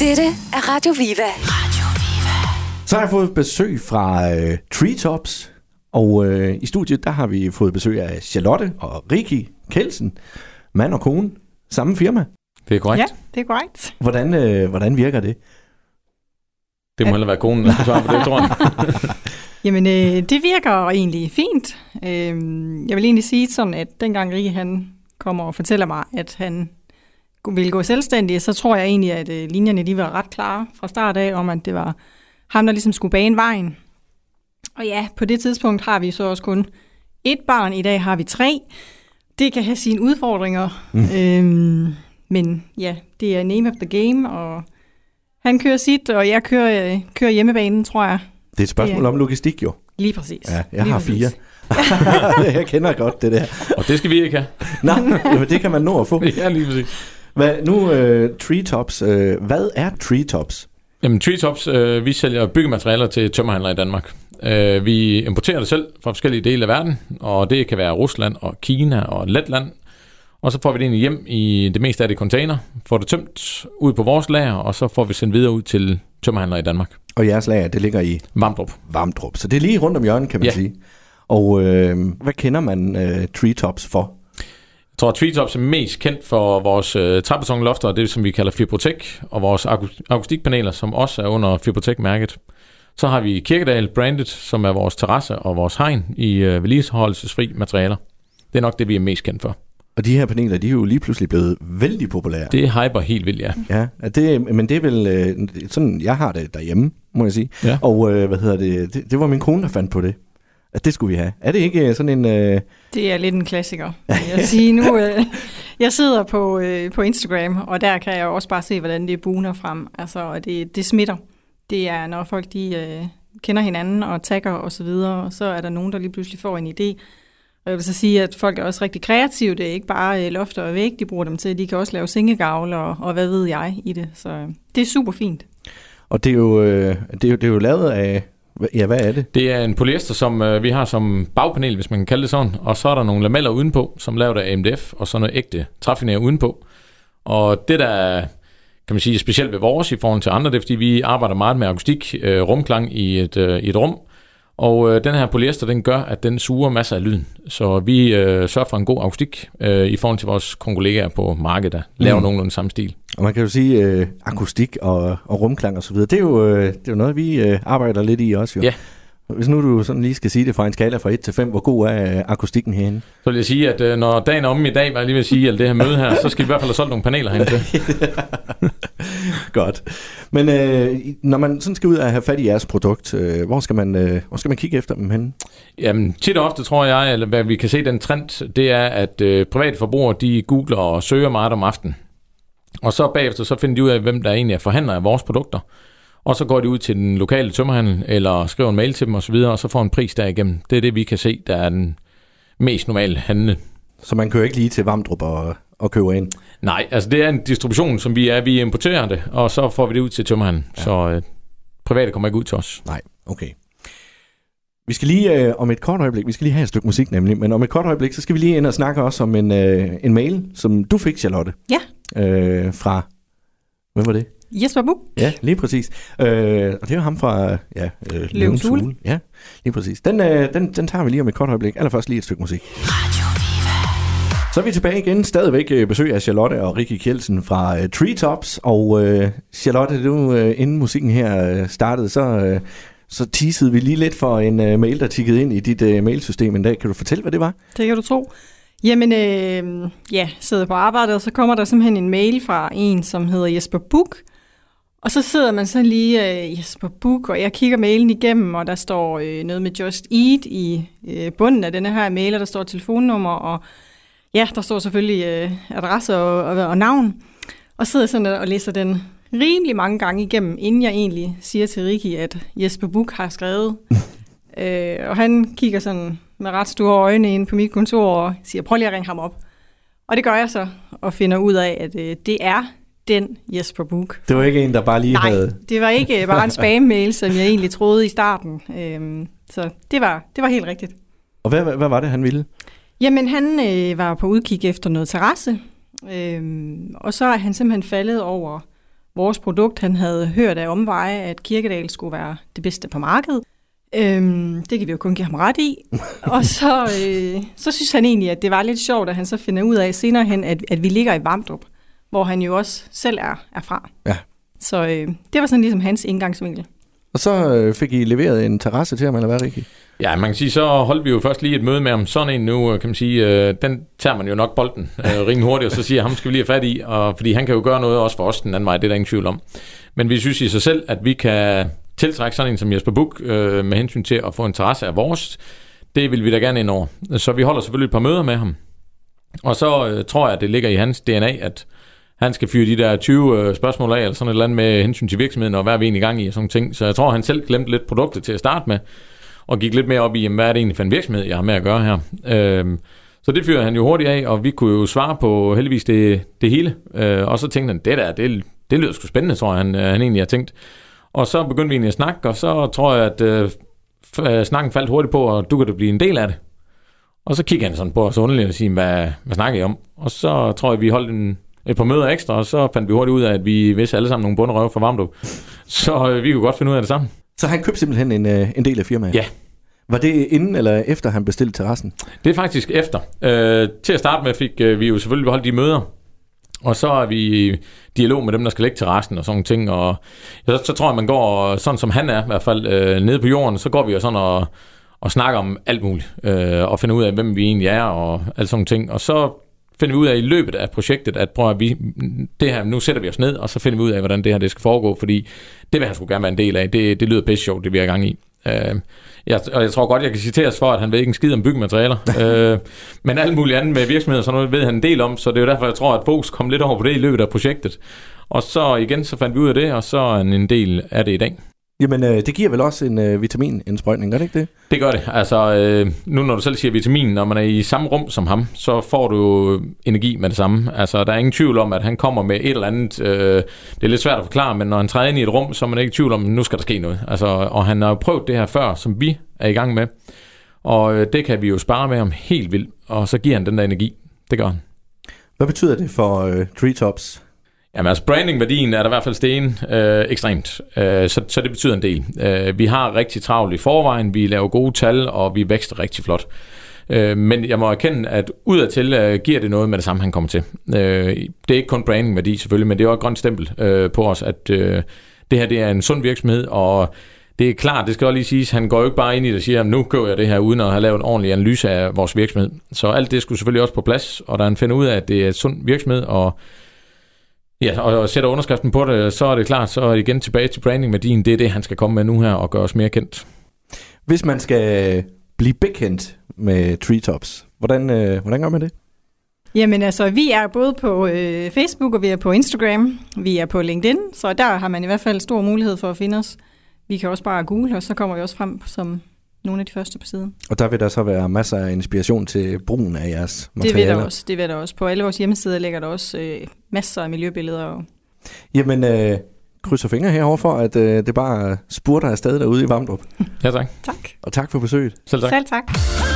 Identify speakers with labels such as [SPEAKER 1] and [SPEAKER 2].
[SPEAKER 1] Dette er Radio Viva.
[SPEAKER 2] Så har jeg fået besøg fra øh, Treetops, og øh, i studiet der har vi fået besøg af Charlotte og Riki Kelsen, mand og kone, samme firma.
[SPEAKER 3] Det er korrekt.
[SPEAKER 4] Ja, det er korrekt.
[SPEAKER 2] Hvordan, øh, hvordan virker det?
[SPEAKER 3] Det må heller være konen, der skal svare på det, tror jeg.
[SPEAKER 4] Jamen, øh, det virker egentlig fint. Øh, jeg vil egentlig sige sådan, at dengang Rikke han kommer og fortæller mig, at han ville gå selvstændig, så tror jeg egentlig, at øh, linjerne de var ret klare fra start af, om at det var ham, der ligesom skulle bane vejen. Og ja, på det tidspunkt har vi så også kun et barn. I dag har vi tre. Det kan have sine udfordringer. Mm. Øhm, men ja, det er name of the game, og han kører sit, og jeg kører, øh, kører hjemmebanen, tror jeg.
[SPEAKER 2] Det er et spørgsmål
[SPEAKER 4] Ja.
[SPEAKER 2] om logistik jo.
[SPEAKER 4] Lige præcis.
[SPEAKER 2] Ja, jeg
[SPEAKER 4] Lige
[SPEAKER 2] har
[SPEAKER 4] præcis.
[SPEAKER 2] fire. jeg kender godt det der.
[SPEAKER 3] Og det skal vi ikke have.
[SPEAKER 2] Nå, jamen, det kan man nå at få.
[SPEAKER 3] Ja, lige præcis.
[SPEAKER 2] Hvad, nu, øh, Treetops, øh, hvad er Treetops?
[SPEAKER 3] Jamen, Treetops, øh, vi sælger byggematerialer til tømmerhandlere i Danmark. Øh, vi importerer det selv fra forskellige dele af verden, og det kan være Rusland og Kina og Letland. Og så får vi det egentlig hjem i det meste af det container, får det tømt ud på vores lager, og så får vi sendt videre ud til tømmerhandlere i Danmark.
[SPEAKER 2] Og jeres lager, det ligger i
[SPEAKER 3] Vamdrup.
[SPEAKER 2] Vamdrup, så det er lige rundt om hjørnet, kan man
[SPEAKER 3] Ja.
[SPEAKER 2] sige. Og øh, hvad kender man øh, Treetops for?
[SPEAKER 3] Jeg tror, Treetops er mest kendt for vores øh, træbetonlofter, det som vi kalder Fibrotech, og vores akus- akustikpaneler, som også er under Fibrotech-mærket. Så har vi Kirkedal Branded, som er vores terrasse og vores hegn i øh, vedligeholdelsesfri materialer. Det er nok det, vi er mest kendt for.
[SPEAKER 2] Og de her paneler, de er jo lige pludselig blevet vældig populære.
[SPEAKER 3] Det hyper helt vildt, ja.
[SPEAKER 2] Ja, det, men det er vel øh, sådan, jeg har det derhjemme, må jeg sige.
[SPEAKER 3] Ja.
[SPEAKER 2] Og øh, hvad hedder det, det, det var min kone, der fandt på det. At det skulle vi have. Er det ikke øh, sådan en... Øh,
[SPEAKER 4] Det er lidt en klassiker. vil Jeg sige nu, øh, jeg sidder på, øh, på Instagram, og der kan jeg også bare se, hvordan det buner frem. Altså, og det, det smitter. Det er, når folk de, øh, kender hinanden og tagger og så videre, og så er der nogen, der lige pludselig får en idé. Og jeg vil så sige, at folk er også rigtig kreative. Det er ikke bare øh, lofter og væg, de bruger dem til. De kan også lave sengegavle og, og hvad ved jeg i det. Så øh, det er super fint.
[SPEAKER 2] og det er, jo, øh, det, er jo, det er jo lavet af... Ja, hvad er det?
[SPEAKER 3] Det er en polyester, som øh, vi har som bagpanel, hvis man kan kalde det sådan. Og så er der nogle lameller udenpå, som er lavet af AMDF, og så noget ægte træfiner udenpå. Og det, der er, kan man sige, specielt ved vores i forhold til andre, det er, fordi vi arbejder meget med akustik, øh, rumklang i et, øh, i et rum. Og øh, den her polyester, den gør, at den suger masser af lyden. Så vi øh, sørger for en god akustik øh, i forhold til vores kollegaer på markedet, der laver
[SPEAKER 2] Mm.
[SPEAKER 3] nogenlunde samme stil.
[SPEAKER 2] Og man kan jo sige, øh, akustik og, og rumklang og så videre, det er jo, øh, det er jo noget, vi øh, arbejder lidt i også jo.
[SPEAKER 3] Ja.
[SPEAKER 2] Hvis nu du sådan lige skal sige det fra en skala fra 1 til 5, hvor god er øh, akustikken herinde?
[SPEAKER 3] Så vil jeg sige, at øh, når dagen er omme i dag, var jeg lige ved at sige, at det her møde her, så skal vi i hvert fald have solgt nogle paneler herinde til.
[SPEAKER 2] Godt. Men øh, når man sådan skal ud og have fat i jeres produkt, øh, hvor, skal man, øh, hvor skal man kigge efter dem hen?
[SPEAKER 3] Jamen, tit og ofte tror jeg, eller hvad vi kan se den trend, det er, at øh, private forbrugere, de googler og søger meget om aftenen. Og så bagefter, så finder de ud af, hvem der egentlig er forhandler af vores produkter. Og så går de ud til den lokale tømmerhandel, eller skriver en mail til dem osv., og så får en pris derigennem. Det er det, vi kan se, der er den mest normale handle.
[SPEAKER 2] Så man kører ikke lige til Vamdrup og, og køber ind.
[SPEAKER 3] Nej, altså det er en distribution, som vi er. Vi importerer det, og så får vi det ud til tømmerhandel. Ja. Så øh, private kommer ikke ud til os.
[SPEAKER 2] Nej, okay. Vi skal lige øh, om et kort øjeblik, vi skal lige have et stykke musik nemlig, men om et kort øjeblik, så skal vi lige ind og snakke også om en, øh, en mail, som du fik, Charlotte.
[SPEAKER 4] Ja.
[SPEAKER 2] Øh, fra, hvem var det?
[SPEAKER 4] Jesper Buch.
[SPEAKER 2] Ja, lige præcis. Øh, og det er jo ham fra ja, øh, Løvens
[SPEAKER 4] Hule.
[SPEAKER 2] Hule. Ja, lige præcis. Den, øh, den, den tager vi lige om et kort øjeblik. Allerførst lige et stykke musik. Så er vi tilbage igen. Stadigvæk øh, besøg af Charlotte og Rikke Kjeldsen fra øh, Treetops. Og øh, Charlotte, du, øh, inden musikken her øh, startede, så, øh, så teasede vi lige lidt for en øh, mail, der tikkede ind i dit øh, mailsystem en dag. Kan du fortælle, hvad det var?
[SPEAKER 4] Det kan du tro. Jamen, øh, ja, sidder på arbejde, og så kommer der simpelthen en mail fra en, som hedder Jesper Buch. Og så sidder man sådan lige, øh, Jesper Buch, og jeg kigger mailen igennem, og der står øh, noget med Just Eat i øh, bunden af denne her mail, og der står telefonnummer, og ja, der står selvfølgelig øh, adresse og, og, og navn. Og sidder sådan og læser den rimelig mange gange igennem, inden jeg egentlig siger til Rikki, at Jesper Buch har skrevet. øh, og han kigger sådan med ret store øjne ind på mit kontor og siger, prøv lige at ringe ham op. Og det gør jeg så, og finder ud af, at øh, det er den Jesper Buch.
[SPEAKER 2] Det var ikke en, der bare lige
[SPEAKER 4] Nej,
[SPEAKER 2] havde...
[SPEAKER 4] det var ikke bare en spam-mail, som jeg egentlig troede i starten. Øhm, så det var, det var helt rigtigt.
[SPEAKER 2] Og hvad, hvad, hvad var det, han ville?
[SPEAKER 4] Jamen, han øh, var på udkig efter noget terrasse, øhm, og så er han simpelthen faldet over vores produkt. Han havde hørt af omveje, at Kirkedal skulle være det bedste på markedet. Øhm, det kan vi jo kun give ham ret i. og så, øh, så synes han egentlig, at det var lidt sjovt, at han så finder ud af senere hen, at, at vi ligger i Vamdrup, hvor han jo også selv er, er fra.
[SPEAKER 2] Ja.
[SPEAKER 4] Så øh, det var sådan ligesom hans indgangsvinkel.
[SPEAKER 2] Og så øh, fik I leveret en terrasse til ham, eller hvad, Rikke?
[SPEAKER 3] Ja, man kan sige, så holdt vi jo først lige et møde med ham. Sådan en nu, øh, kan man sige, øh, den tager man jo nok bolden øh, rimelig hurtigt, og så siger, ham skal vi lige have fat i, og, fordi han kan jo gøre noget også for os den anden vej, det er der ingen tvivl om. Men vi synes i sig selv, at vi kan tiltrække sådan en som Jesper Buk øh, med hensyn til at få en terrasse af vores. Det vil vi da gerne ind over. Så vi holder selvfølgelig et par møder med ham. Og så øh, tror jeg, at det ligger i hans DNA, at han skal fyre de der 20 øh, spørgsmål af, eller sådan et eller andet med hensyn til virksomheden, og hvad er vi egentlig i gang i, og sådan ting. Så jeg tror, han selv glemte lidt produktet til at starte med, og gik lidt mere op i, jamen, hvad er det egentlig for en virksomhed, jeg har med at gøre her. Øhm, så det fyrer han jo hurtigt af, og vi kunne jo svare på heldigvis det, det hele. Øh, og så tænkte han, det der, det, det lyder sgu spændende, tror jeg, han, øh, han egentlig har tænkt. Og så begyndte vi egentlig at snakke, og så tror jeg, at øh, øh, snakken faldt hurtigt på, og du kan da blive en del af det. Og så kiggede han sådan på os underligt og sige, hvad, hvad snakker I om? Og så tror jeg, vi holdt en, et par møder ekstra, og så fandt vi hurtigt ud af, at vi vidste alle sammen nogle bunderøve fra Varmdrup. Så øh, vi kunne godt finde ud af det sammen.
[SPEAKER 2] Så han købte simpelthen en, øh, en del af firmaet?
[SPEAKER 3] Ja.
[SPEAKER 2] Var det inden eller efter, han bestilte terrassen?
[SPEAKER 3] Det er faktisk efter. Øh, til at starte med fik øh, vi jo selvfølgelig holdt de møder, og så er vi i dialog med dem, der skal lægge terrassen og sådan ting. Og så, så tror jeg, man går, sådan som han er i hvert fald, øh, nede på jorden, så går vi jo sådan og, og snakker om alt muligt. Øh, og finder ud af, hvem vi egentlig er og alt sådan ting. Og så finder vi ud af i løbet af projektet, at prøv at vi, det her, nu sætter vi os ned, og så finder vi ud af, hvordan det her det skal foregå, fordi det vil han skulle gerne være en del af. Det, det lyder bedst sjovt, det vi er i gang i. Øh, jeg, og jeg tror godt, jeg kan citeres for, at han ved ikke en skid om byggematerialer. øh, men alt muligt andet med virksomheder, så noget ved han en del om, så det er jo derfor, jeg tror, at fokus kom lidt over på det i løbet af projektet. Og så igen, så fandt vi ud af det, og så er en del af det i dag.
[SPEAKER 2] Jamen, øh, det giver vel også en øh, vitaminindsprøjtning, gør det ikke det?
[SPEAKER 3] Det gør det. Altså, øh, nu når du selv siger vitamin, når man er i samme rum som ham, så får du energi med det samme. Altså, der er ingen tvivl om, at han kommer med et eller andet. Øh, det er lidt svært at forklare, men når han træder ind i et rum, så er man ikke i tvivl om, at nu skal der ske noget. Altså, og han har jo prøvet det her før, som vi er i gang med. Og øh, det kan vi jo spare med ham helt vildt, og så giver han den der energi. Det gør han.
[SPEAKER 2] Hvad betyder det for øh, Treetops
[SPEAKER 3] Jamen altså brandingværdien er der i hvert fald sten øh, ekstremt, øh, så, så det betyder en del. Øh, vi har rigtig travlt i forvejen, vi laver gode tal, og vi vækster rigtig flot. Øh, men jeg må erkende, at udadtil øh, giver det noget med det samme, han kommer til. Øh, det er ikke kun brandingværdi selvfølgelig, men det er også et grønt stempel øh, på os, at øh, det her det er en sund virksomhed, og det er klart, det skal også lige siges, han går jo ikke bare ind i det og siger, at nu gør jeg det her, uden at have lavet en ordentlig analyse af vores virksomhed. Så alt det skulle selvfølgelig også på plads, og da han finder ud af, at det er en sund virksomhed, og Ja, og sætter underskriften på det, så er det klart, så er det igen tilbage til brandingværdien. Det er det, han skal komme med nu her og gøre os mere kendt.
[SPEAKER 2] Hvis man skal blive bekendt med Treetops, hvordan, øh, hvordan gør man det?
[SPEAKER 4] Jamen altså, vi er både på øh, Facebook, og vi er på Instagram, vi er på LinkedIn, så der har man i hvert fald stor mulighed for at finde os. Vi kan også bare google, og så kommer vi også frem som nogle af de første på siden.
[SPEAKER 2] Og der vil der så være masser af inspiration til brugen af jeres materialer?
[SPEAKER 4] Det vil der også. Det vil der også. På alle vores hjemmesider ligger der også øh, masser af miljøbilleder. Og...
[SPEAKER 2] Jamen, øh, krydser fingre herovre for, at øh, det bare spurter afsted derude i Vamdrup.
[SPEAKER 3] Ja, tak.
[SPEAKER 4] Tak.
[SPEAKER 2] Og tak for besøget.
[SPEAKER 3] Selv tak.
[SPEAKER 4] Selv tak.